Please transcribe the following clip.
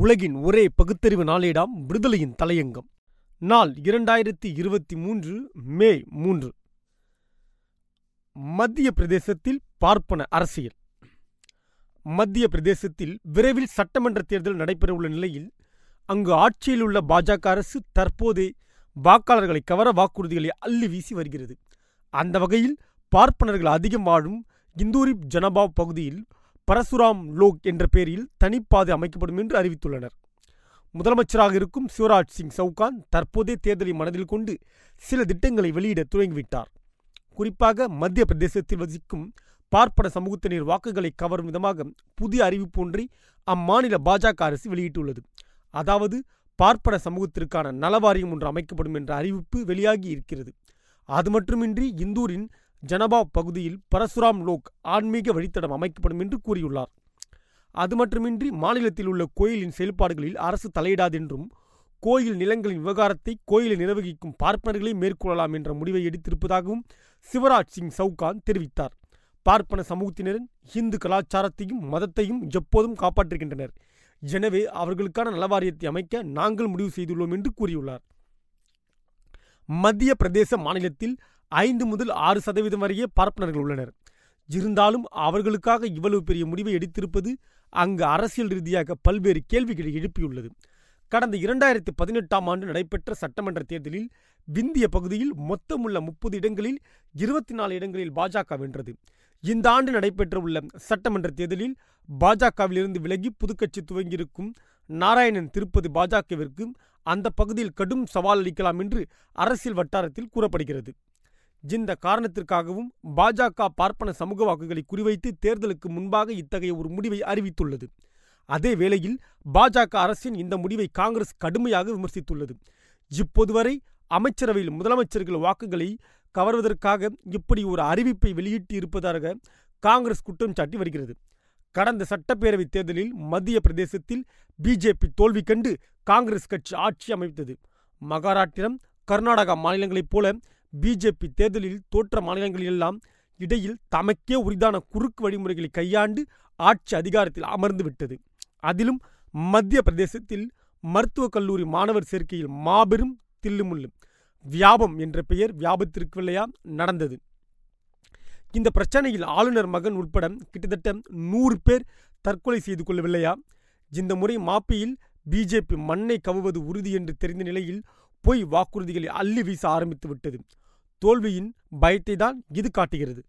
உலகின் ஒரே பகுத்தறிவு நாளேடாம் விடுதலையின் தலையங்கம். நாள் இரண்டாயிரத்தி இருபத்தி மூன்று மே மூன்று. மத்திய பிரதேசத்தில் பார்ப்பன அரசியல். மத்திய பிரதேசத்தில் விரைவில் சட்டமன்ற தேர்தல் நடைபெறவுள்ள நிலையில் அங்கு ஆட்சியில் உள்ள பாஜக அரசு தற்போதே வாக்காளர்களை கவர வாக்குறுதிகளை அள்ளி வீசி வருகிறது. அந்த வகையில் பார்ப்பனர்கள் அதிகம் வாழும் இந்தூரி ஜனபாவ் பகுதியில் பரசுராம் லோக் என்ற பெயரில் தனிப்பாதை அமைக்கப்படும் என்று அறிவித்துள்ளனர். முதலமைச்சராக இருக்கும் சிவராஜ் சிங் சவுகான் தற்போதைய தேர்தலை மனதில் கொண்டு சில திட்டங்களை வெளியிட துவங்கிவிட்டார். குறிப்பாக மத்திய பிரதேசத்தில் வசிக்கும் பார்ப்பன சமூகத்தினர் வாக்குகளை கவரும் விதமாக புதிய அறிவிப்பு ஒன்றை அம்மாநில பாஜக அரசு வெளியிட்டுள்ளது. அதாவது பார்ப்பன சமூகத்திற்கான நலவாரியம் ஒன்று அமைக்கப்படும் என்ற அறிவிப்பு வெளியாகி இருக்கிறது. அது மட்டுமின்றி இந்தூரின் ஜனபா பகுதியில் பரசுராம் லோக் ஆன்மீக வழித்தடம் அமைக்கப்படும் என்று கூறியுள்ளார். அது மட்டுமின்றி மாநிலத்தில் உள்ள கோயிலின் செயல்பாடுகளில் அரசு தலையிடாதென்றும் கோயில் நிலங்களின் விவகாரத்தை கோயிலை நிர்வகிக்கும் பார்ப்பனர்களே மேற்கொள்ளலாம் என்ற முடிவை எடுத்திருப்பதாகவும் சிவராஜ் சிங் சவுகான் தெரிவித்தார். பார்ப்பன சமூகத்தினரின் இந்து கலாச்சாரத்தையும் மதத்தையும் எப்போதும் காப்பாற்றுகின்றனர். எனவே அவர்களுக்கான நலவாரியத்தை அமைக்க நாங்கள் முடிவு செய்துள்ளோம் என்று கூறியுள்ளார். மத்திய பிரதேச மாநிலத்தில் ஐந்து முதல் ஆறு சதவீதம் வரையே பார்ப்பனர்கள் உள்ளனர். இருந்தாலும் அவர்களுக்காக இவ்வளவு பெரிய முடிவை எடுத்திருப்பது அங்கு அரசியல் ரீதியாக பல்வேறு கேள்விகளை எழுப்பியுள்ளது. கடந்த இரண்டாயிரத்தி பதினெட்டாம் ஆண்டு நடைபெற்ற சட்டமன்ற தேர்தலில் விந்திய பகுதியில் மொத்தமுள்ள முப்பது இடங்களில் இருபத்தி நாலு இடங்களில் பாஜக வென்றது. இந்த ஆண்டு நடைபெற்றவுள்ள சட்டமன்ற தேர்தலில் பாஜகவிலிருந்து விலகி புதுக்கட்சி துவங்கியிருக்கும் நாராயணன் திருப்பதி பாஜகவிற்கு அந்த பகுதியில் கடும் சவால் அளிக்கலாம் என்று அரசியல் வட்டாரத்தில் கூறப்படுகிறது. இந்த காரணத்திற்காகவும் பாஜக பார்ப்பன சமூக வாக்குகளை குறிவைத்து தேர்தலுக்கு முன்பாக இத்தகைய ஒரு முடிவை அறிவித்துள்ளது. அதே வேளையில் பாஜக அரசின் இந்த முடிவை காங்கிரஸ் கடுமையாக விமர்சித்துள்ளது. இப்போதுவரை அமைச்சரவையில் முதலமைச்சர்கள் வாக்குகளை கவர்வதற்காக இப்படி ஒரு அறிவிப்பை வெளியிட்டு இருப்பதாக காங்கிரஸ் குற்றம் சாட்டி வருகிறது. கடந்த சட்டப்பேரவை தேர்தலில் மத்திய பிரதேசத்தில் பிஜேபி தோல்வி கண்டு காங்கிரஸ் கட்சி ஆட்சி அமைத்தது. மகாராஷ்டிரம் கர்நாடகா மாநிலங்களைப் போல பிஜேபி தேர்தலில் தோற்ற மாநிலங்களிலெல்லாம் இடையில் தமக்கே உரிதான குறுக்கு வழிமுறைகளை கையாண்டு ஆட்சி அதிகாரத்தில் அமர்ந்து விட்டது. அதிலும் மத்திய பிரதேசத்தில் மருத்துவக் கல்லூரி மாணவர் சேர்க்கையில் மாபெரும் தில்லுமுள்ளு. வியாபம் என்ற பெயர் வியாபத்திற்குள்ளையா நடந்தது. இந்த பிரச்சனையில் ஆளுநர் மகன் உட்பட கிட்டத்தட்ட நூறு பேர் தற்கொலை செய்து கொள்ளவில்லையா? இந்த முறை மாப்பியில் பிஜேபி மண்ணை கவுவது உறுதி என்று தெரிந்த நிலையில் பொய் வாக்குறுதிகளை அள்ளி வீச ஆரம்பித்து விட்டது. தோல்வியின் பயத்தை தான் இது காட்டுகிறது.